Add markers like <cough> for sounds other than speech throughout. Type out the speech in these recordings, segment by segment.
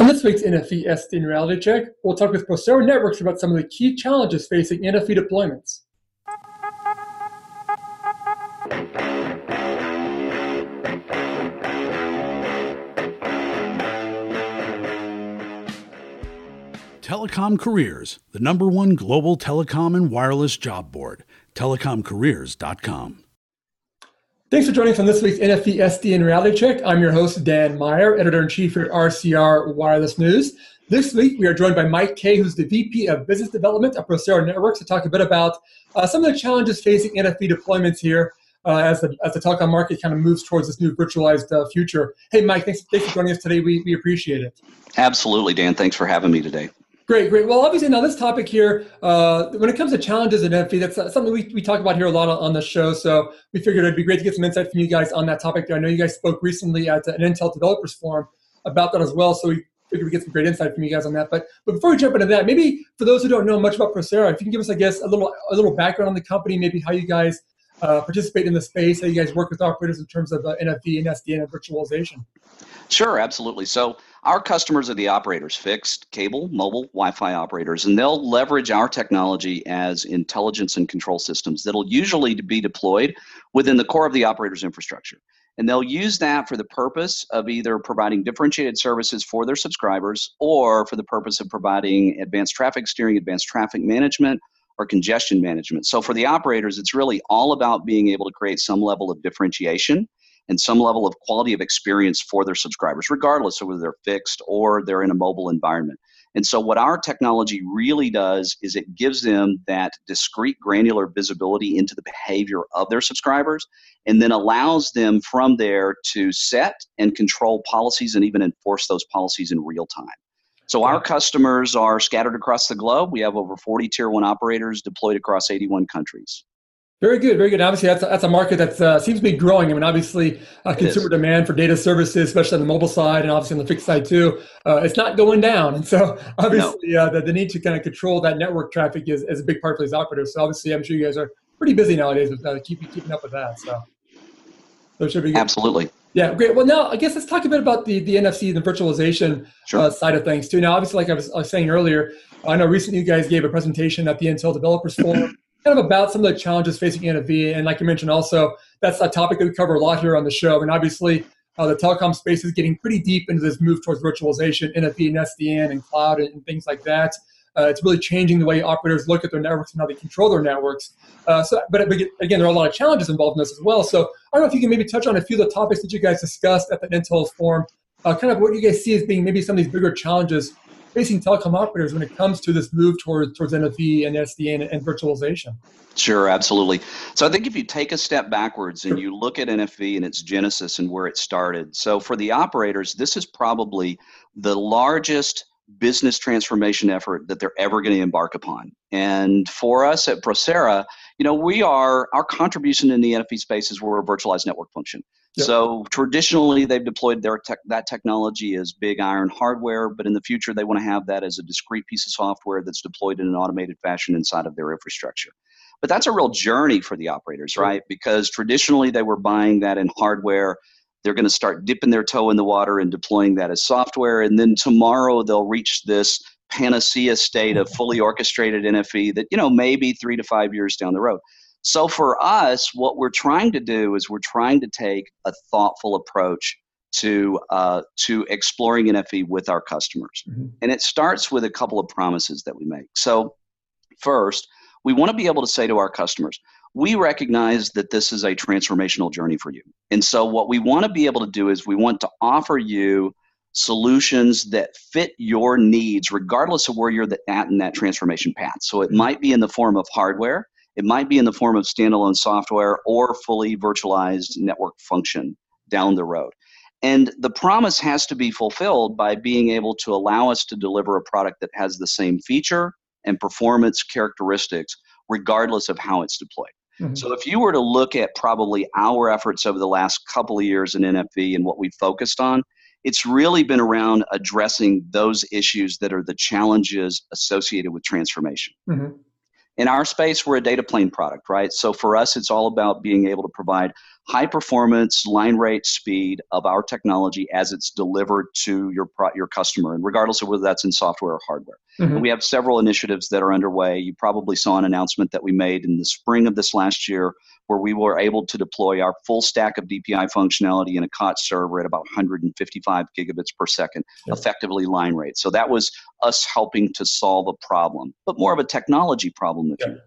On this week's NFV SDN Reality Check, we'll talk with Procera Networks about some of the key challenges facing NFV deployments. Telecom Careers, the number one global telecom and wireless job board, telecomcareers.com. Thanks for joining us on this week's NFV SDN Reality Check. I'm your host, Dan Meyer, editor in chief at RCR Wireless News. This week, we are joined by Mike Kay, who's the VP of Business Development at Procera Networks, to talk a bit about uh, some of the challenges facing NFV deployments here uh, as, the, as the telecom market kind of moves towards this new virtualized uh, future. Hey, Mike, thanks, thanks for joining us today. We, we appreciate it. Absolutely, Dan. Thanks for having me today. Great, great. Well, obviously, now this topic here, uh, when it comes to challenges in NFV, that's something we, we talk about here a lot on the show. So we figured it'd be great to get some insight from you guys on that topic. I know you guys spoke recently at an Intel Developers Forum about that as well. So we figured we'd get some great insight from you guys on that. But but before we jump into that, maybe for those who don't know much about Procera, if you can give us, I guess, a little a little background on the company, maybe how you guys uh, participate in the space, how you guys work with operators in terms of uh, NFV and SDN and virtualization. Sure, absolutely. So our customers are the operators, fixed, cable, mobile, Wi-Fi operators, and they'll leverage our technology as intelligence and control systems that'll usually be deployed within the core of the operator's infrastructure. And they'll use that for the purpose of either providing differentiated services for their subscribers or for the purpose of providing advanced traffic steering, advanced traffic management, or congestion management. So for the operators, it's really all about being able to create some level of differentiation and some level of quality of experience for their subscribers, regardless of whether they're fixed or they're in a mobile environment. And so, what our technology really does is it gives them that discrete granular visibility into the behavior of their subscribers and then allows them from there to set and control policies and even enforce those policies in real time. So our customers are scattered across the globe. We have over 40 tier one operators deployed across 81 countries. Very good, very good. Obviously, that's a, that's a market that uh, seems to be growing. I mean, obviously, uh, consumer demand for data services, especially on the mobile side and obviously on the fixed side too, uh, it's not going down. And so, <laughs> obviously, no. Uh, the, the need to kind of control that network traffic is, is a big part for these operators. So, obviously, I'm sure you guys are pretty busy nowadays with uh, keeping keeping up with that. So, so it should be good. Absolutely. Yeah, great. Well, now I guess let's talk a bit about the, the NFV, the virtualization sure. uh, side of things too. Now, obviously, like I was, I was, saying earlier, I know recently you guys gave a presentation at the Intel Developers Forum, kind of about some of the challenges facing NFV, and like you mentioned, also that's a topic that we cover a lot here on the show. And obviously, uh, the telecom space is getting pretty deep into this move towards virtualization, NFV and SDN, and cloud, and, and things like that. Uh, it's really changing the way operators look at their networks and how they control their networks. Uh, so, but, but, again, there are a lot of challenges involved in this as well. So I don't know if you can maybe touch on a few of the topics that you guys discussed at the Intel forum, uh, kind of what you guys see as being maybe some of these bigger challenges facing telecom operators when it comes to this move towards towards NFV and SDN and virtualization. Sure, absolutely. So I think if you take a step backwards and you look at NFV and its genesis and where it started. So for the operators, this is probably the largest business transformation effort that they're ever going to embark upon. And for us at Procera, you know, we are our contribution in the NFV space is we're a virtualized network function. Yep. So traditionally, they've deployed their tech, that technology as big iron hardware, but in the future, they want to have that as a discrete piece of software that's deployed in an automated fashion inside of their infrastructure. But that's a real journey for the operators, right? Because traditionally, they were buying that in hardware they're going to start dipping their toe in the water and deploying that as software. And then tomorrow they'll reach this panacea state of mm-hmm. fully orchestrated NFV that, you know, maybe three to five years down the road. So for us, what we're trying to do is we're trying to take a thoughtful approach to uh, to exploring NFV with our customers, mm-hmm. and it starts with a couple of promises that we make. So first, we want to be able to say to our customers, we recognize that this is a transformational journey for you. And so, what we want to be able to do is we want to offer you solutions that fit your needs, regardless of where you're at in that transformation path. So, it might be in the form of hardware, it might be in the form of standalone software, or fully virtualized network function down the road. And the promise has to be fulfilled by being able to allow us to deliver a product that has the same feature and performance characteristics, regardless of how it's deployed. Mm-hmm. So if you were to look at probably our efforts over the last couple of years in NFV and what we focused on, it's really been around addressing those issues that are the challenges associated with transformation. Mm-hmm. In our space, we're a data plane product, right? So for us, it's all about being able to provide high performance, line rate speed of our technology as it's delivered to your pro- your customer, and regardless of whether that's in software or hardware. Mm-hmm. We have several initiatives that are underway. You probably saw an announcement that we made in the spring of this last year where we were able to deploy our full stack of DPI functionality in a COTS server at about 155 gigabits per second, yeah. effectively line rate. So that was us helping to solve a problem, but more of a technology problem, if yeah. you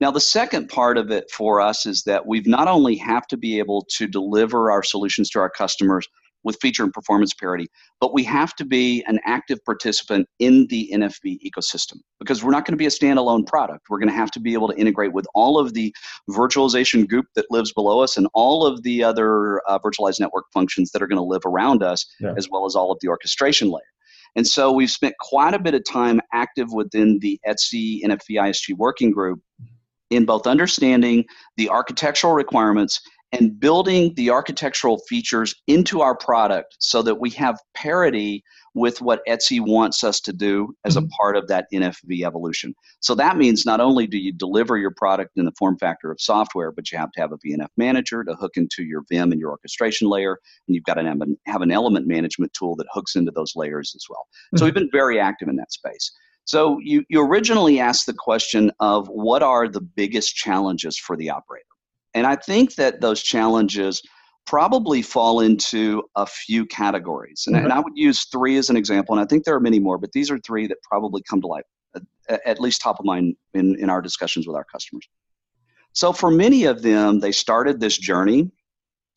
now, the second part of it for us is that we've not only have to be able to deliver our solutions to our customers with feature and performance parity, but we have to be an active participant in the NFV ecosystem because we're not going to be a standalone product. We're going to have to be able to integrate with all of the virtualization group that lives below us and all of the other uh, virtualized network functions that are going to live around us, yeah. as well as all of the orchestration layer. And so we've spent quite a bit of time active within the ETSI NFV ISG working group in both understanding the architectural requirements and building the architectural features into our product so that we have parity with what ETSI wants us to do as a mm-hmm. part of that NFV evolution. So that means not only do you deliver your product in the form factor of software, but you have to have a VNF manager to hook into your Vim and your orchestration layer, and you've got to have an element management tool that hooks into those layers as well. So mm-hmm. we've been very active in that space. So you, you originally asked the question of what are the biggest challenges for the operator? And I think that those challenges probably fall into a few categories. And, mm-hmm. and, I would use three as an example, and I think there are many more, but these are three that probably come to light, at, at least top of mind in, in our discussions with our customers. So for many of them, they started this journey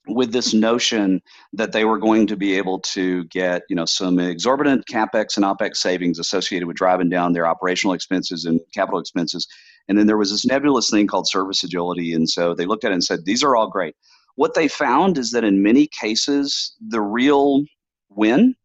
with this notion that they were going to be able to get you know some exorbitant capex and opex savings associated with driving down their operational expenses and capital expenses. And then there was this nebulous thing called service agility. And so they looked at it and said these are all great. What they found is that in many cases the real win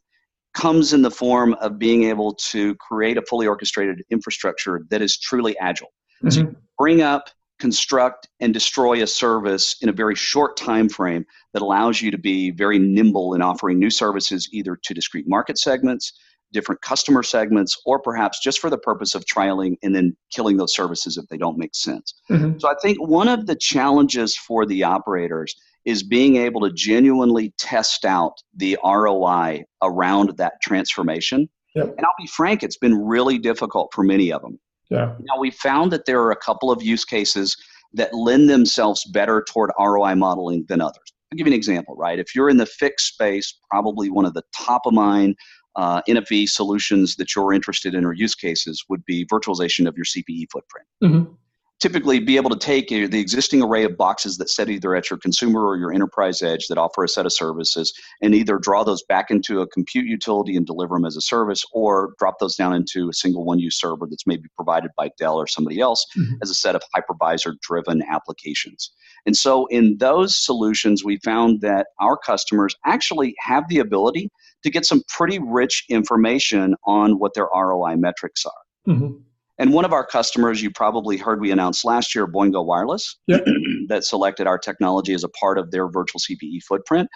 comes in the form of being able to create a fully orchestrated infrastructure that is truly agile. Mm-hmm. so bring up construct and destroy a service in a very short time frame that allows you to be very nimble in offering new services either to discrete market segments different customer segments or perhaps just for the purpose of trialing and then killing those services if they don't make sense mm-hmm. so i think one of the challenges for the operators is being able to genuinely test out the roi around that transformation yep. and i'll be frank it's been really difficult for many of them yeah. Now we found that there are a couple of use cases that lend themselves better toward ROI modeling than others. I'll give you an example, right? If you're in the fixed space, probably one of the top of mind uh, NFV solutions that you're interested in or use cases would be virtualization of your CPE footprint. Mm-hmm typically be able to take the existing array of boxes that sit either at your consumer or your enterprise edge that offer a set of services and either draw those back into a compute utility and deliver them as a service or drop those down into a single one use server that's maybe provided by Dell or somebody else mm-hmm. as a set of hypervisor driven applications. And so in those solutions, we found that our customers actually have the ability to get some pretty rich information on what their ROI metrics are. Mm-hmm. And one of our customers, you probably heard we announced last year, Boingo Wireless, yep. <clears throat> that selected our technology as a part of their virtual CPE footprint.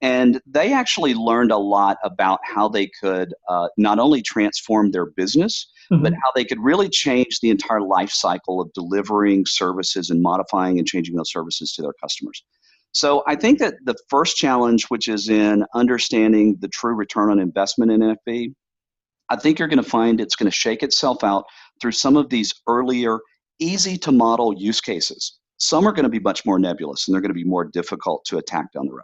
And they actually learned a lot about how they could uh, not only transform their business, mm-hmm. but how they could really change the entire life cycle of delivering services and modifying and changing those services to their customers. So I think that the first challenge, which is in understanding the true return on investment in NFV, I think you're going to find it's going to shake itself out through some of these earlier, easy to model use cases. Some are going to be much more nebulous and they're going to be more difficult to attack down the road.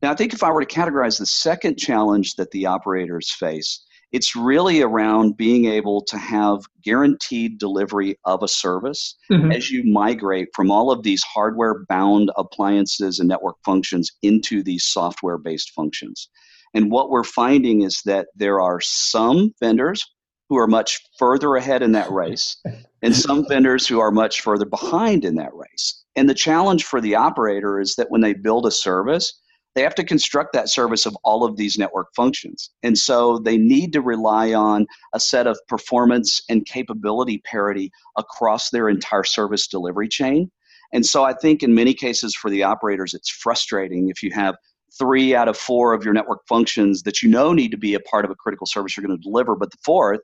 Now, I think if I were to categorize the second challenge that the operators face, it's really around being able to have guaranteed delivery of a service mm-hmm. as you migrate from all of these hardware bound appliances and network functions into these software based functions. And what we're finding is that there are some vendors who are much further ahead in that race and some vendors who are much further behind in that race. And the challenge for the operator is that when they build a service, they have to construct that service of all of these network functions. And so they need to rely on a set of performance and capability parity across their entire service delivery chain. And so I think in many cases for the operators, it's frustrating if you have three out of four of your network functions that you know need to be a part of a critical service you're going to deliver, but the fourth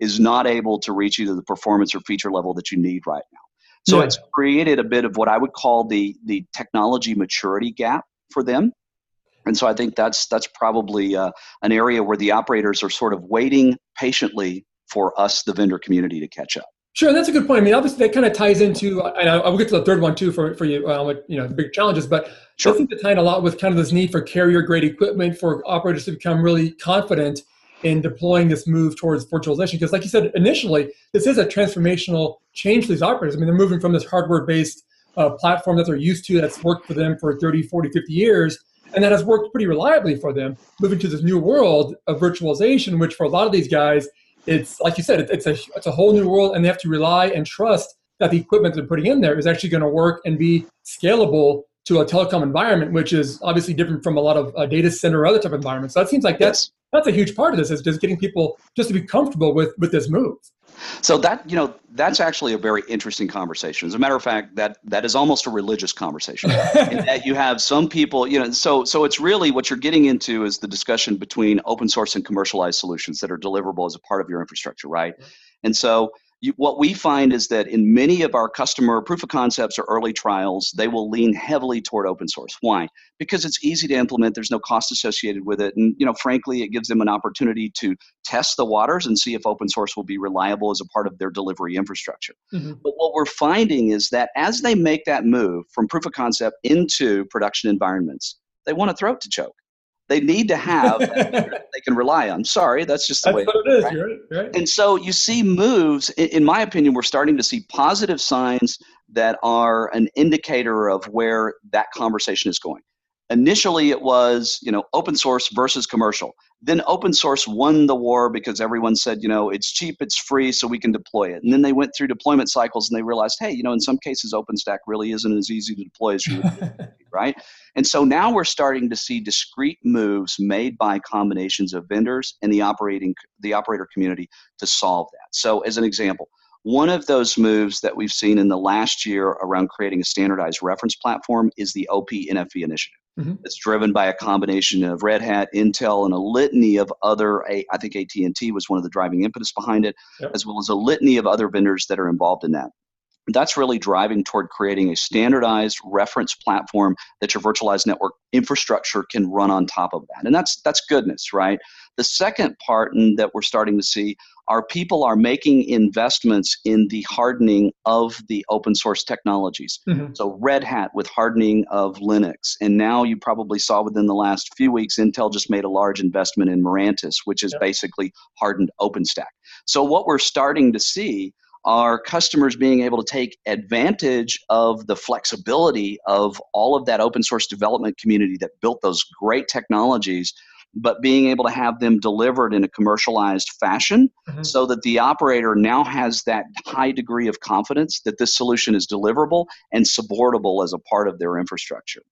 is not able to reach you to the performance or feature level that you need right now. So yeah. it's created a bit of what I would call the the technology maturity gap for them. And so I think that's that's probably uh, an area where the operators are sort of waiting patiently for us, the vendor community, to catch up. Sure, that's a good point. I mean, obviously, that kind of ties into, and I, will get to the third one too for for you, um, you know, the big challenges. But sure. I think tie in a lot with kind of this need for carrier grade equipment for operators to become really confident in deploying this move towards virtualization. Because, like you said initially, this is a transformational change for these operators. I mean, they're moving from this hardware based uh, platform that they're used to that's worked for them for 30, 40, 50 years, and that has worked pretty reliably for them, moving to this new world of virtualization, which for a lot of these guys, it's like you said, it's a, it's a whole new world, and they have to rely and trust that the equipment they're putting in there is actually going to work and be scalable to a telecom environment, which is obviously different from a lot of uh, data center or other type of environments. So that seems like that's that's a huge part of this is just getting people just to be comfortable with with this move. So that you know that's actually a very interesting conversation. As a matter of fact, that that is almost a religious conversation. <laughs> in that you have some people, you know, so so it's really what you're getting into is the discussion between open source and commercialized solutions that are deliverable as a part of your infrastructure, right? And so you, what we find is that in many of our customer proof of concepts or early trials, they will lean heavily toward open source. Why? Because it's easy to implement. There's no cost associated with it, and you know, frankly, it gives them an opportunity to test the waters and see if open source will be reliable as a part of their delivery infrastructure. Mm-hmm. But what we're finding is that as they make that move from proof of concept into production environments, they want a throat to choke they need to have <laughs> they can rely on. Sorry, that's just the that's way what it is. Right? Right, right. And so you see moves. In, in my opinion, we're starting to see positive signs that are an indicator of where that conversation is going. Initially, it was you know open source versus commercial. Then open source won the war because everyone said, you know, it's cheap, it's free, so we can deploy it. And then they went through deployment cycles and they realized, hey, you know, in some cases, OpenStack really isn't as easy to deploy as you would, <laughs> right? And so now we're starting to see discrete moves made by combinations of vendors and the operating the operator community to solve that. So, as an example, one of those moves that we've seen in the last year around creating a standardized reference platform is the OPNFV initiative. Mm-hmm. It's driven by a combination of Red Hat, Intel, and a litany of other. I think AT and T was one of the driving impetus behind it, yep. as well as a litany of other vendors that are involved in that that's really driving toward creating a standardized reference platform that your virtualized network infrastructure can run on top of that. And that's that's goodness right? The second part that we're starting to see are people are making investments in the hardening of the open source technologies. Mm-hmm. so red hat with hardening of linux. And now you probably saw within the last few weeks intel just made a large investment in mirantis which is yep. basically hardened openstack. So what we're starting to see are customers being able to take advantage of the flexibility of all of that open source development community that built those great technologies but being able to have them delivered in a commercialized fashion mm-hmm. so that the operator now has that high degree of confidence that this solution is deliverable and supportable as a part of their infrastructure.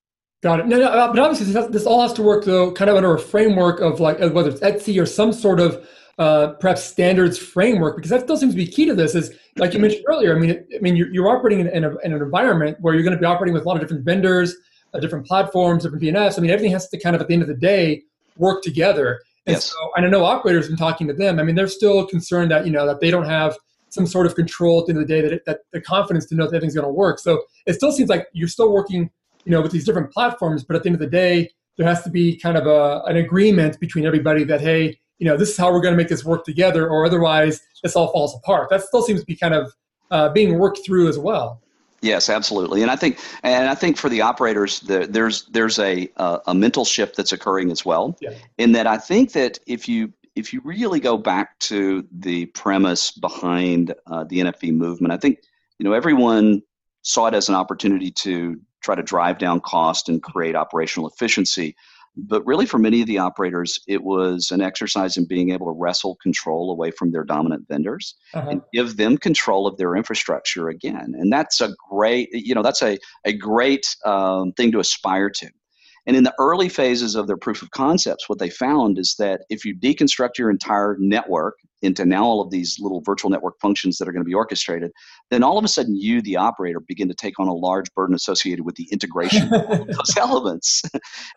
Got it. No, no, but obviously this, this all has to work though, kind of under a framework of like whether it's ETSI or some sort of uh, perhaps standards framework because that still seems to be key to this is like you mentioned earlier i mean it, i mean you're, you're operating in, in, a, in, an environment where you're going to be operating with a lot of different vendors uh, different platforms different vns i mean everything has to kind of at the end of the day work together. And yes. so and i know operators been talking to them i mean they're still concerned that you know that they don't have some sort of control at the end of the day that, it, that the confidence to know that everything's going to work. So it still seems like you're still working you know with these different platforms but at the end of the day there has to be kind of a, an agreement between everybody that hey you know, this is how we're going to make this work together, or otherwise this all falls apart. That still seems to be kind of uh, being worked through as well. Yes, absolutely, and I think, and I think for the operators, the, there's there's a uh, a mental shift that's occurring as well. Yeah. In that, I think that if you if you really go back to the premise behind uh, the NFV movement, I think you know everyone saw it as an opportunity to try to drive down cost and create operational efficiency. But really, for many of the operators, it was an exercise in being able to wrestle control away from their dominant vendors uh-huh. and give them control of their infrastructure again. And that's a great, you know, that's a, a great um, thing to aspire to. And in the early phases of their proof of concepts, what they found is that if you deconstruct your entire network into now all of these little virtual network functions that are going to be orchestrated, then all of a sudden you, the operator, begin to take on a large burden associated with the integration of those <laughs> elements.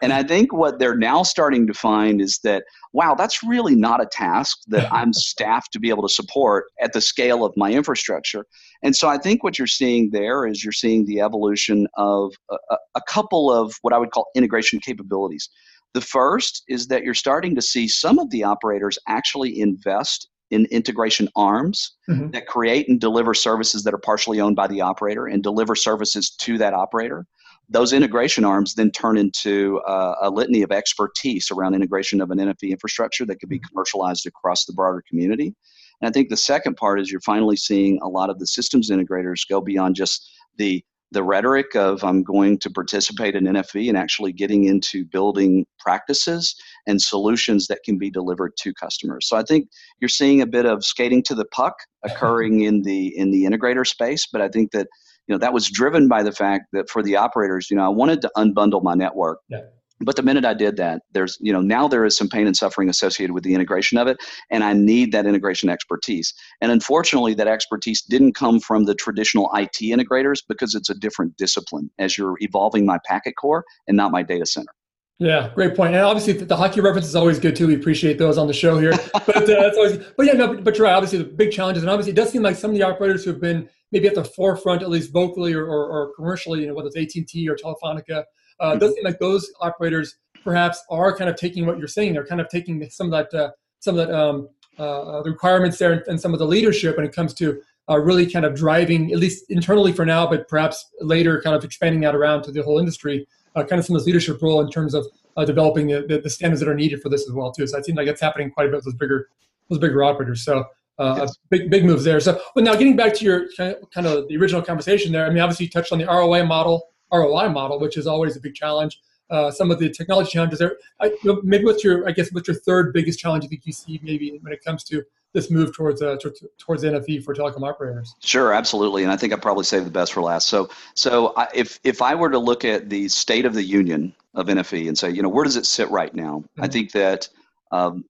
and I think what they're now starting to find is that, wow, that's really not a task that <laughs> I'm staffed to be able to support at the scale of my infrastructure. And so I think what you're seeing there is you're seeing the evolution of a, a couple of what I would call integration capabilities. The first is that you're starting to see some of the operators actually invest in integration arms mm-hmm. that create and deliver services that are partially owned by the operator and deliver services to that operator. Those integration arms then turn into uh, a litany of expertise around integration of an NFV infrastructure that could be mm-hmm. commercialized across the broader community. And I think the second part is you're finally seeing a lot of the systems integrators go beyond just the the rhetoric of I'm going to participate in NFV and actually getting into building practices and solutions that can be delivered to customers. So I think you're seeing a bit of skating to the puck <laughs> occurring in the in the integrator space, but I think that you know that was driven by the fact that for the operators, you know, I wanted to unbundle my network. Yeah but the minute i did that there's you know now there is some pain and suffering associated with the integration of it and i need that integration expertise and unfortunately that expertise didn't come from the traditional it integrators because it's a different discipline as you're evolving my packet core and not my data center yeah, great point. And obviously, the hockey reference is always good too. We appreciate those on the show here. <laughs> But uh, that's always. But yeah, no. But you're right. Obviously, the big challenges, and obviously, it does seem like some of the operators who have been maybe at the forefront, at least vocally or, or, or commercially, you know, whether it's AT and T or Telefonica, uh, it does seem like those operators perhaps are kind of taking what you're saying. They're kind of taking some of that, uh, some of that um, uh, the requirements there and, and, some of the leadership when it comes to uh, really kind of driving, at least internally for now, but perhaps later, kind of expanding that around to the whole industry. Uh, kind of some of this leadership role in terms of uh, developing the, the, the, standards that are needed for this as well too. So it seems like it's happening quite a bit with those bigger those bigger operators. So uh, yes. big big moves there. So, well, now getting back to your kind of, kind of the original conversation there. I mean, obviously you touched on the ROI model ROI model, which is always a big challenge. Uh, some of the technology challenges there. I, maybe what's your, I guess, what's your third biggest challenge you think you see maybe when it comes to this move towards uh, t- towards NFV for telecom operators? Sure, absolutely, and I think I probably saved the best for last. So, so I, if if I were to look at the state of the union of NFV and say, you know, where does it sit right now? Mm-hmm. I think that um,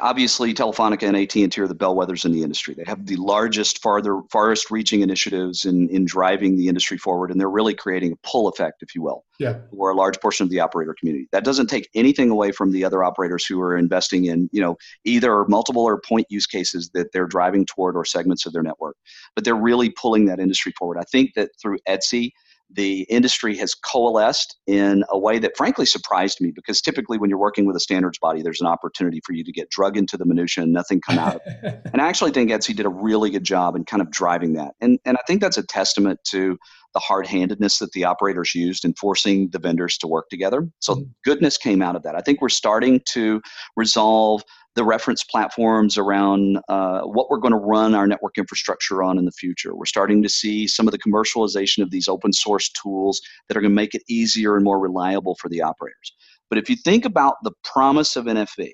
obviously telefonica and at&t are the bellwethers in the industry. They have the largest farther farthest reaching initiatives in, in driving the industry forward and they're really creating a pull effect if you will yeah. for a large portion of the operator community. That doesn't take anything away from the other operators who are investing in you know either multiple or point use cases that they're driving toward or segments of their network. But they're really pulling that industry forward. I think that through ETSI the industry has coalesced in a way that frankly surprised me because typically when you're working with a standards body there's an opportunity for you to get drug into the minutia and nothing come out of it. <laughs> And i actually think ETSI did a really good job in kind of driving that. And, and i think that's a testament to the hard-handedness that the operators used in forcing the vendors to work together. So mm-hmm. goodness came out of that. I think we're starting to resolve the reference platforms around uh, what we're going to run our network infrastructure on in the future. We're starting to see some of the commercialization of these open source tools that are going to make it easier and more reliable for the operators. But if you think about the promise of NFV,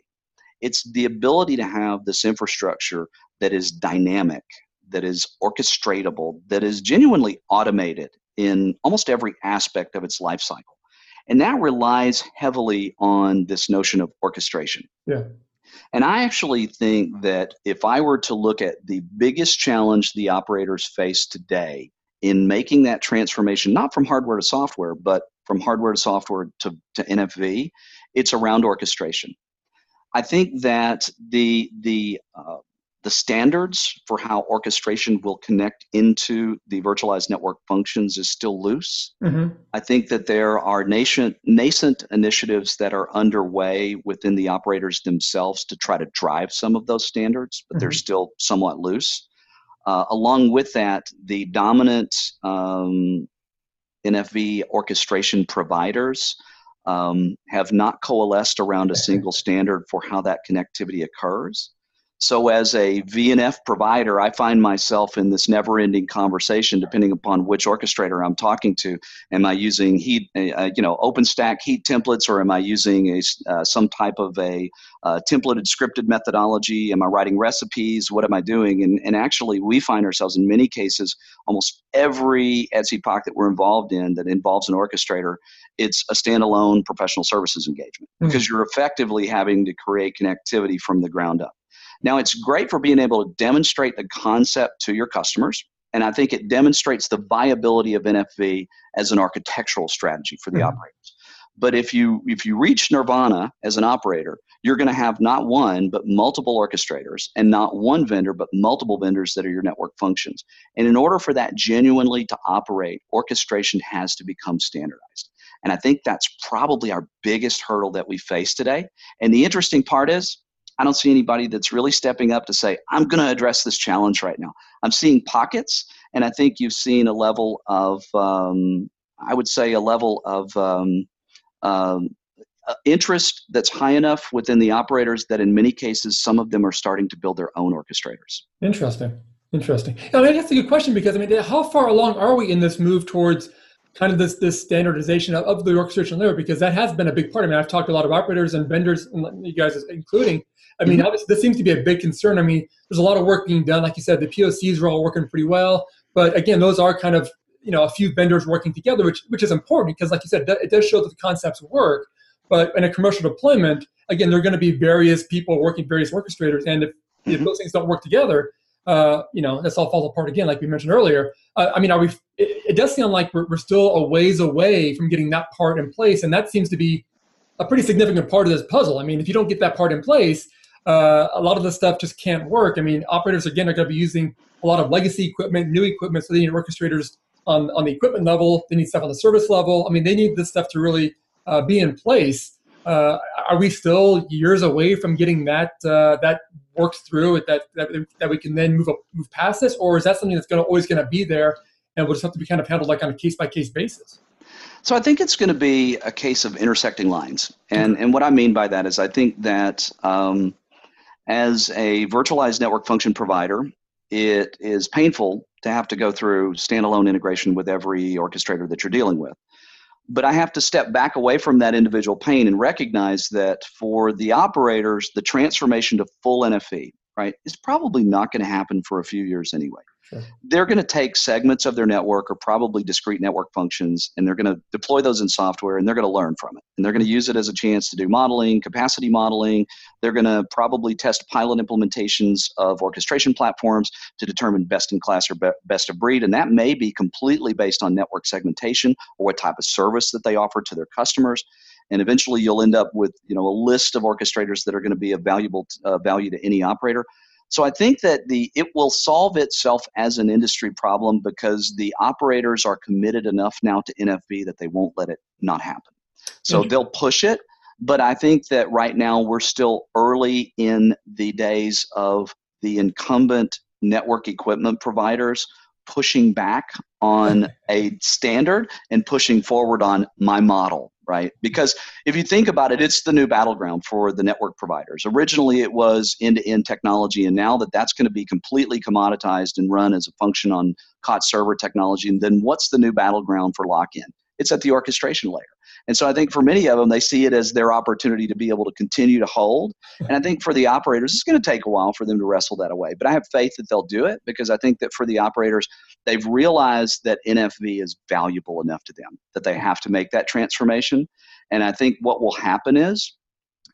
it's the ability to have this infrastructure that is dynamic, that is orchestratable, that is genuinely automated in almost every aspect of its life cycle. And that relies heavily on this notion of orchestration. Yeah. And I actually think that if I were to look at the biggest challenge the operators face today in making that transformation, not from hardware to software, but from hardware to software to, to NFV, it's around orchestration. I think that the the uh, the standards for how orchestration will connect into the virtualized network functions is still loose. Mm-hmm. I think that there are nascent, nascent initiatives that are underway within the operators themselves to try to drive some of those standards, but mm-hmm. they're still somewhat loose. Uh, along with that, the dominant um, NFV orchestration providers um, have not coalesced around a single standard for how that connectivity occurs. So, as a VNF provider, I find myself in this never ending conversation depending upon which orchestrator I'm talking to. Am I using heat, uh, you know, OpenStack heat templates, or am I using a, uh, some type of a uh, templated scripted methodology? Am I writing recipes? What am I doing? And, and actually, we find ourselves in many cases, almost every ETSI POC that we're involved in that involves an orchestrator, it's a standalone professional services engagement mm-hmm. because you're effectively having to create connectivity from the ground up. Now, it's great for being able to demonstrate the concept to your customers. And I think it demonstrates the viability of NFV as an architectural strategy for the mm-hmm. operators. But if you if you reach nirvana as an operator, you're going to have not one but multiple orchestrators and not one vendor but multiple vendors that are your network functions. And in order for that genuinely to operate, orchestration has to become standardized. And I think that's probably our biggest hurdle that we face today. And the interesting part is I don't see anybody that's really stepping up to say, I'm going to address this challenge right now. I'm seeing pockets, and I think you've seen a level of, um, I would say, a level of um, um, uh, interest that's high enough within the operators that in many cases some of them are starting to build their own orchestrators. Interesting. Interesting. I mean, that's a good question because i mean how far along are we in this move towards kind of this this standardization of, of the orchestration layer because that has been a big part i mean i've talked to a lot of operators and vendors and you guys including i mean mm-hmm. obviously this seems to be a big concern i mean there's a lot of work being done like you said the pocs are all working pretty well but again those are kind of you know a few vendors working together, which which is important because, like you said, it does show that the concepts work. But in a commercial deployment, again, there are going to be various people working various orchestrators, and if, mm-hmm. if those things don't work together, uh, you know, this all falls apart again, like we mentioned earlier. Uh, I mean, are we? It, it does sound like we're, we're still a ways away from getting that part in place, and that seems to be a pretty significant part of this puzzle. I mean, if you don't get that part in place, uh, a lot of the stuff just can't work. I mean, operators again are going to be using a lot of legacy equipment, new equipment, so they need orchestrators on, on the equipment level. They need stuff on the service level. I mean, they need this stuff to really uh, be in place. Uh, are we still years away from getting that uh, that worked through that, that that we can then move up, move past this, or is that something that's going to always going to be there and will just have to be kind of handled like on a case by case basis? So I think it's going to be a case of intersecting lines, and mm-hmm. and what I mean by that is I think that um, as a virtualized network function provider, it is painful to have to go through standalone integration with every orchestrator that you're dealing with. But I have to step back away from that individual pain and recognize that for the operators, the transformation to full NFV, right, is probably not going to happen for a few years anyway. Sure. They're going to take segments of their network or probably discrete network functions and they're going to deploy those in software and they're going to learn from it. And they're going to use it as a chance to do modeling, capacity modeling. They're going to probably test pilot implementations of orchestration platforms to determine best in class or be- best of breed. And that may be completely based on network segmentation or what type of service that they offer to their customers and eventually you'll end up with you know a list of orchestrators that are going to be of valuable uh, value to any operator so I think that the it will solve itself as an industry problem because the operators are committed enough now to NFV that they won't let it not happen. So mm-hmm. they'll push it, but I think that right now we're still early in the days of the incumbent network equipment providers pushing back on <laughs> a standard and pushing forward on my model right? Because if you think about it, it's the new battleground for the network providers. Originally, it was end to end technology, and now that that's going to be completely commoditized and run as a function on COT server technology, and then what's the new battleground for lock in? It's at the orchestration layer. And so I think for many of them, they see it as their opportunity to be able to continue to hold. And I think for the operators, it's going to take a while for them to wrestle that away. But I have faith that they'll do it because I think that for the operators, they've realized that NFV is valuable enough to them that they have to make that transformation. And I think what will happen is,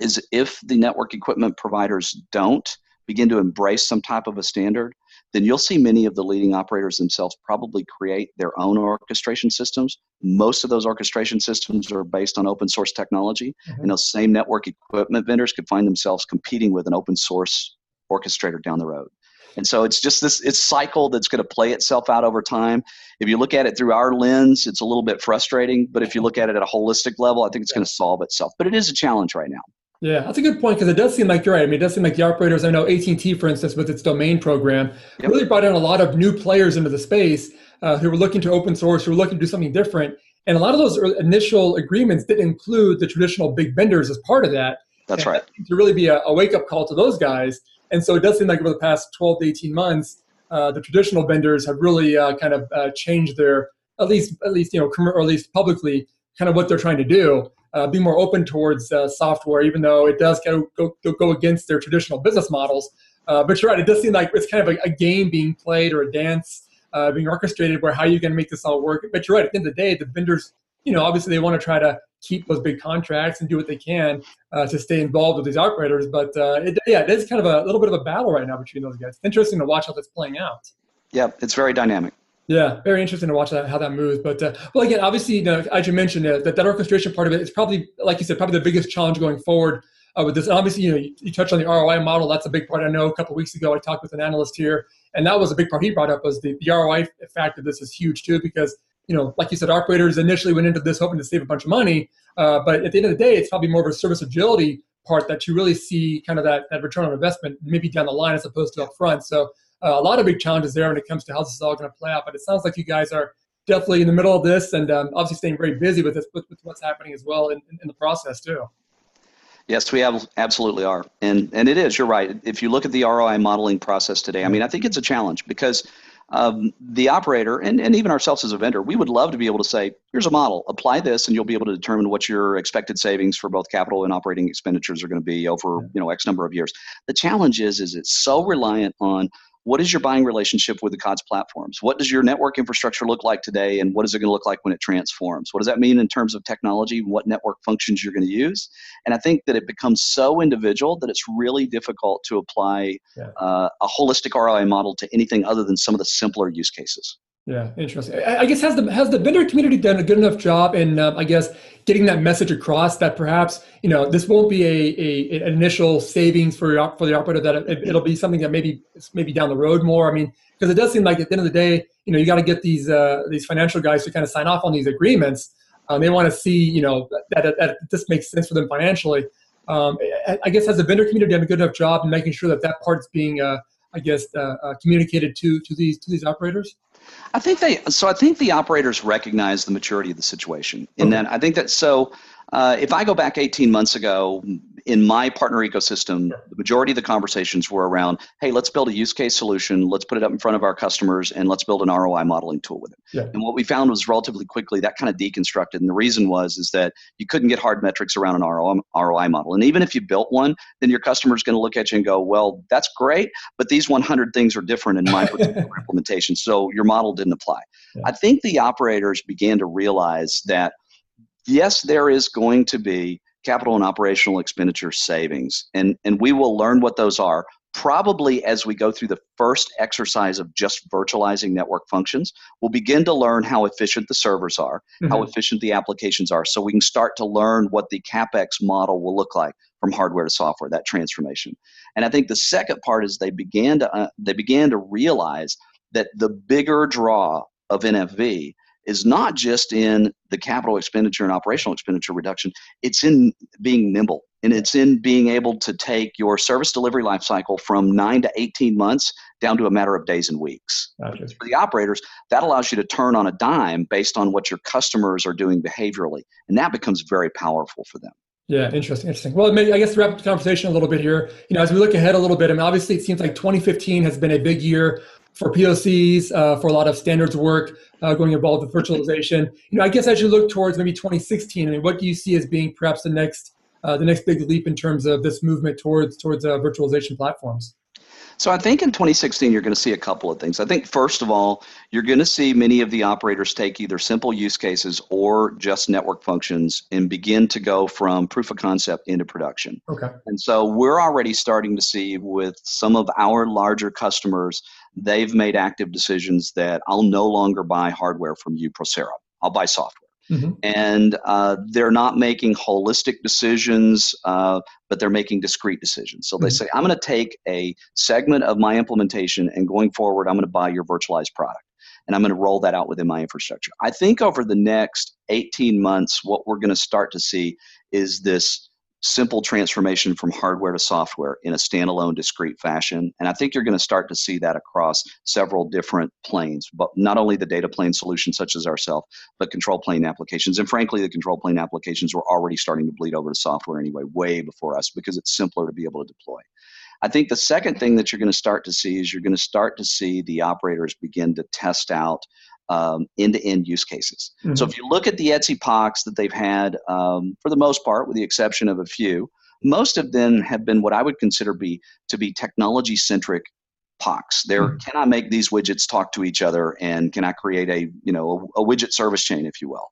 is if the network equipment providers don't begin to embrace some type of a standard, then you'll see many of the leading operators themselves probably create their own orchestration systems. Most of those orchestration systems are based on open source technology, mm-hmm. and those same network equipment vendors could find themselves competing with an open source orchestrator down the road. And so it's just this it's cycle that's going to play itself out over time. If you look at it through our lens, it's a little bit frustrating, but if you look at it at a holistic level, I think it's going to solve itself. But it is a challenge right now. Yeah, that's a good point because it does seem like you're right. I mean, it does seem like the operators. I know AT&T, for instance, with its domain program, yep. really brought in a lot of new players into the space uh, who were looking to open source, who were looking to do something different. And a lot of those initial agreements didn't include the traditional big vendors as part of that. That's and right. To really be a, a wake up call to those guys. And so it does seem like over the past 12 to 18 months, uh, the traditional vendors have really uh, kind of uh, changed their, at least, at least you know, or at least publicly, kind of what they're trying to do uh, be more open towards uh, software, even though it does go, go, go against their traditional business models. Uh, but you're right, it does seem like it's kind of a, a game being played or a dance uh, being orchestrated where how are you going to make this all work. But you're right, at the end of the day, the vendors, you know, obviously they want to try to keep those big contracts and do what they can uh, to stay involved with these operators. But it, yeah, it is kind of a little bit of a battle right now between those guys. Interesting to watch how that's playing out. Yeah, it's very dynamic. Yeah, very interesting to watch that, how that moves. But uh, well, again, obviously, you know, as you mentioned, uh, that that orchestration part of it is probably, like you said, probably the biggest challenge going forward uh, with this. And obviously, you know, you, you, touched on the ROI model. That's a big part. I know a couple weeks ago I talked with an analyst here, and that was a big part he brought up was the, the ROI of this is huge too because you know, like you said, operators initially went into this hoping to save a bunch of money, uh, but at the end of the day, it's probably more of a service agility part that you really see kind of that, that return on investment maybe down the line as opposed to up front. So a lot of big challenges there when it comes to how this is all going to play out. But it sounds like you guys are definitely in the middle of this and um, obviously staying very busy with this, with, with what's happening as well in, in, in the process too. Yes, we have, absolutely are. And, and it is, you're right. If you look at the ROI modeling process today, I mean, I think it's a challenge because um, the operator and, and even ourselves as a vendor, we would love to be able to say, here's a model, apply this, and you'll be able to determine what your expected savings for both capital and operating expenditures are going to be over, you know, X number of years. The challenge is, is it's so reliant on what is your buying relationship with the COTS platforms? What does your network infrastructure look like today, and what is it going to look like when it transforms? What does that mean in terms of technology? What network functions you're going to use? And I think that it becomes so individual that it's really difficult to apply yeah. uh, a holistic ROI model to anything other than some of the simpler use cases. Yeah, interesting. I guess has the has the vendor community done a good enough job in um, I guess getting that message across that perhaps you know this won't be a, a initial savings for your, for the operator that it, will be something that maybe maybe down the road more. I mean, because it does seem like at the end of the day, you know, you got to get these uh, these financial guys to kind of sign off on these agreements. Um, they want to see you know that, that, that, this makes sense for them financially. Um, I, guess has the vendor community done a good enough job in making sure that that part's being uh, I guess uh, uh communicated to to these to these operators? I think they so I think the operators recognize the maturity of the situation. And okay. then I think that so uh, if I go back 18 months ago, in my partner ecosystem, the majority of the conversations were around, hey, let's build a use case solution, let's put it up in front of our customers, and let's build an ROI modeling tool with it. Yeah. And what we found was relatively quickly that kind of deconstructed. And the reason was is that you couldn't get hard metrics around an ROI model. And even if you built one, then your customer's going to look at you and go, well, that's great, but these 100 things are different in my <laughs> particular implementation. So your model didn't apply. Yeah. I think the operators began to realize that yes, there is going to be capital and operational expenditure savings. And, and we will learn what those are probably as we go through the first exercise of just virtualizing network functions. We'll begin to learn how efficient the servers are, mm-hmm. how efficient the applications are, so we can start to learn what the CapEx model will look like from hardware to software, that transformation. And I think the second part is they began to, uh, they began to realize that the bigger draw of NFV is not just in the capital expenditure and operational expenditure reduction, it's in being nimble and it's in being able to take your service delivery life cycle from nine to 18 months down to a matter of days and weeks. Gotcha. For the operators, that allows you to turn on a dime based on what your customers are doing behaviorally, and that becomes very powerful for them. Yeah, interesting, interesting. Well, maybe, I guess to wrap up the conversation a little bit here, you know, as we look ahead a little bit, I mean, obviously it seems like 2015 has been a big year for POCs, uh, for a lot of standards work uh, going involved with virtualization. You know, I guess as you look towards maybe 2016, I mean, what do you see as being perhaps the next uh, the next big leap in terms of this movement towards towards uh, virtualization platforms? So I think in 2016 you're going to see a couple of things. I think first of all, you're going to see many of the operators take either simple use cases or just network functions and begin to go from proof of concept into production. Okay. And so we're already starting to see with some of our larger customers, they've made active decisions that I'll no longer buy hardware from you, Procera. I'll buy software. Mm-hmm. And uh, they're not making holistic decisions, uh, but they're making discrete decisions. So mm-hmm. they say, I'm going to take a segment of my implementation, and going forward, I'm going to buy your virtualized product. And I'm going to roll that out within my infrastructure. I think over the next 18 months, what we're going to start to see is this simple transformation from hardware to software in a standalone discrete fashion. And i think you're going to start to see that across several different planes but not only the data plane solutions such as ourselves but control plane applications. And frankly the control plane applications were already starting to bleed over to software anyway way before us because it's simpler to be able to deploy. I think the second thing that you're going to start to see is you're going to start to see the operators begin to test out um, end-to-end use cases. Mm-hmm. So if you look at the ETSI POCs that they've had, um, for the most part, with the exception of a few, most of them have been what I would consider be to be technology-centric POCs. There, mm-hmm. can I make these widgets talk to each other, and can I create a you know a, a widget service chain, if you will?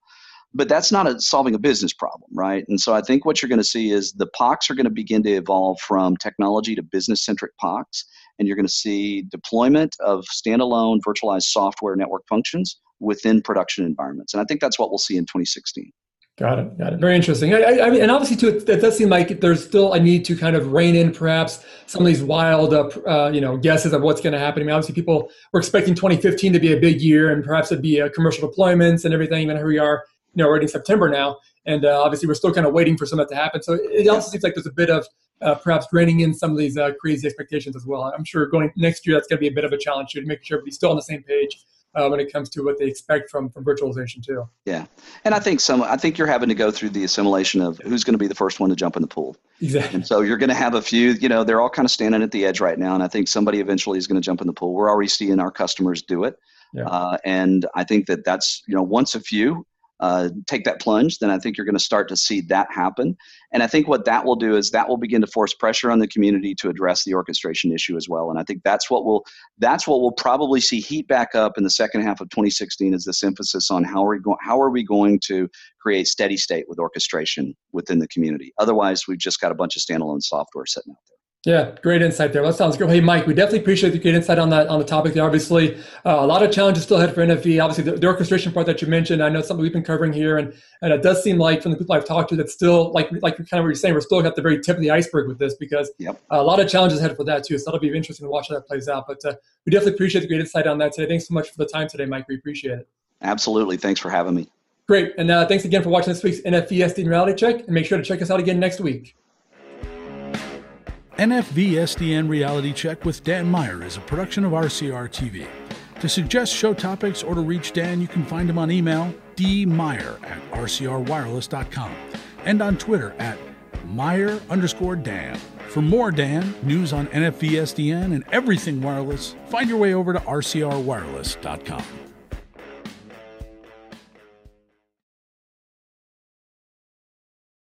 but that's not a, solving a business problem, right? And so I think what you're going to see is the POCs are going to begin to evolve from technology to business centric POCs, and you're going to see deployment of standalone virtualized software network functions within production environments. And I think that's what we'll see in 2016. Got it. Got it. Very interesting. I, I, mean, and obviously, too, it, does seem like there's still a need to kind of rein in perhaps some of these wild, uh, uh, you know, guesses of what's going to happen. I mean, obviously, people were expecting 2015 to be a big year, and perhaps it'd be a commercial deployments and everything. Even here we are, you know, already in September now, and uh, obviously, we're still kind of waiting for some of that to happen. So it also seems like there's a bit of uh, perhaps reining in some of these uh, crazy expectations as well. I'm sure going next year that's going to be a bit of a challenge to make sure everybody's still on the same page uh, when it comes to what they expect from from virtualization too. Yeah, and I think some I think you're having to go through the assimilation of who's going to be the first one to jump in the pool. Exactly. And so you're going to have a few. You know, they're all kind of standing at the edge right now, and I think somebody eventually is going to jump in the pool. We're already seeing our customers do it. Yeah. Uh, and I think that that's you know once a few uh, take that plunge, then I think you're going to start to see that happen. And I think what that will do is that will begin to force pressure on the community to address the orchestration issue as well. And I think that's what will that's what we'll probably see heat back up in the second half of 2016 is this emphasis on how are we going how are we going to create steady state with orchestration within the community. Otherwise, we've just got a bunch of standalone software sitting out there. Yeah, great insight there. That sounds great. Hey, Mike, we definitely appreciate the great insight on that on the topic. There, obviously, uh, a lot of challenges still ahead for NFV. Obviously, the, the, orchestration part that you mentioned, I know something we've been covering here, and and it does seem like from the people I've talked to, that still like like kind of what you're saying, we're still at the very tip of the iceberg with this because yep. a lot of challenges ahead for that too. So that'll be interesting to watch how that plays out. But uh, we definitely appreciate the great insight on that today. Thanks so much for the time today, Mike. We appreciate it. Absolutely. Thanks for having me. Great, and uh, thanks again for watching this week's NFV SDN Reality Check, and make sure to check us out again next week. NFV SDN Reality Check with Dan Meyer is a production of RCR TV. To suggest show topics or to reach Dan, you can find him on email, dmeyer at rcrwireless.com, and on Twitter at Meyer underscore Dan. For more Dan, news on NFV SDN, and everything wireless, find your way over to rcrwireless.com.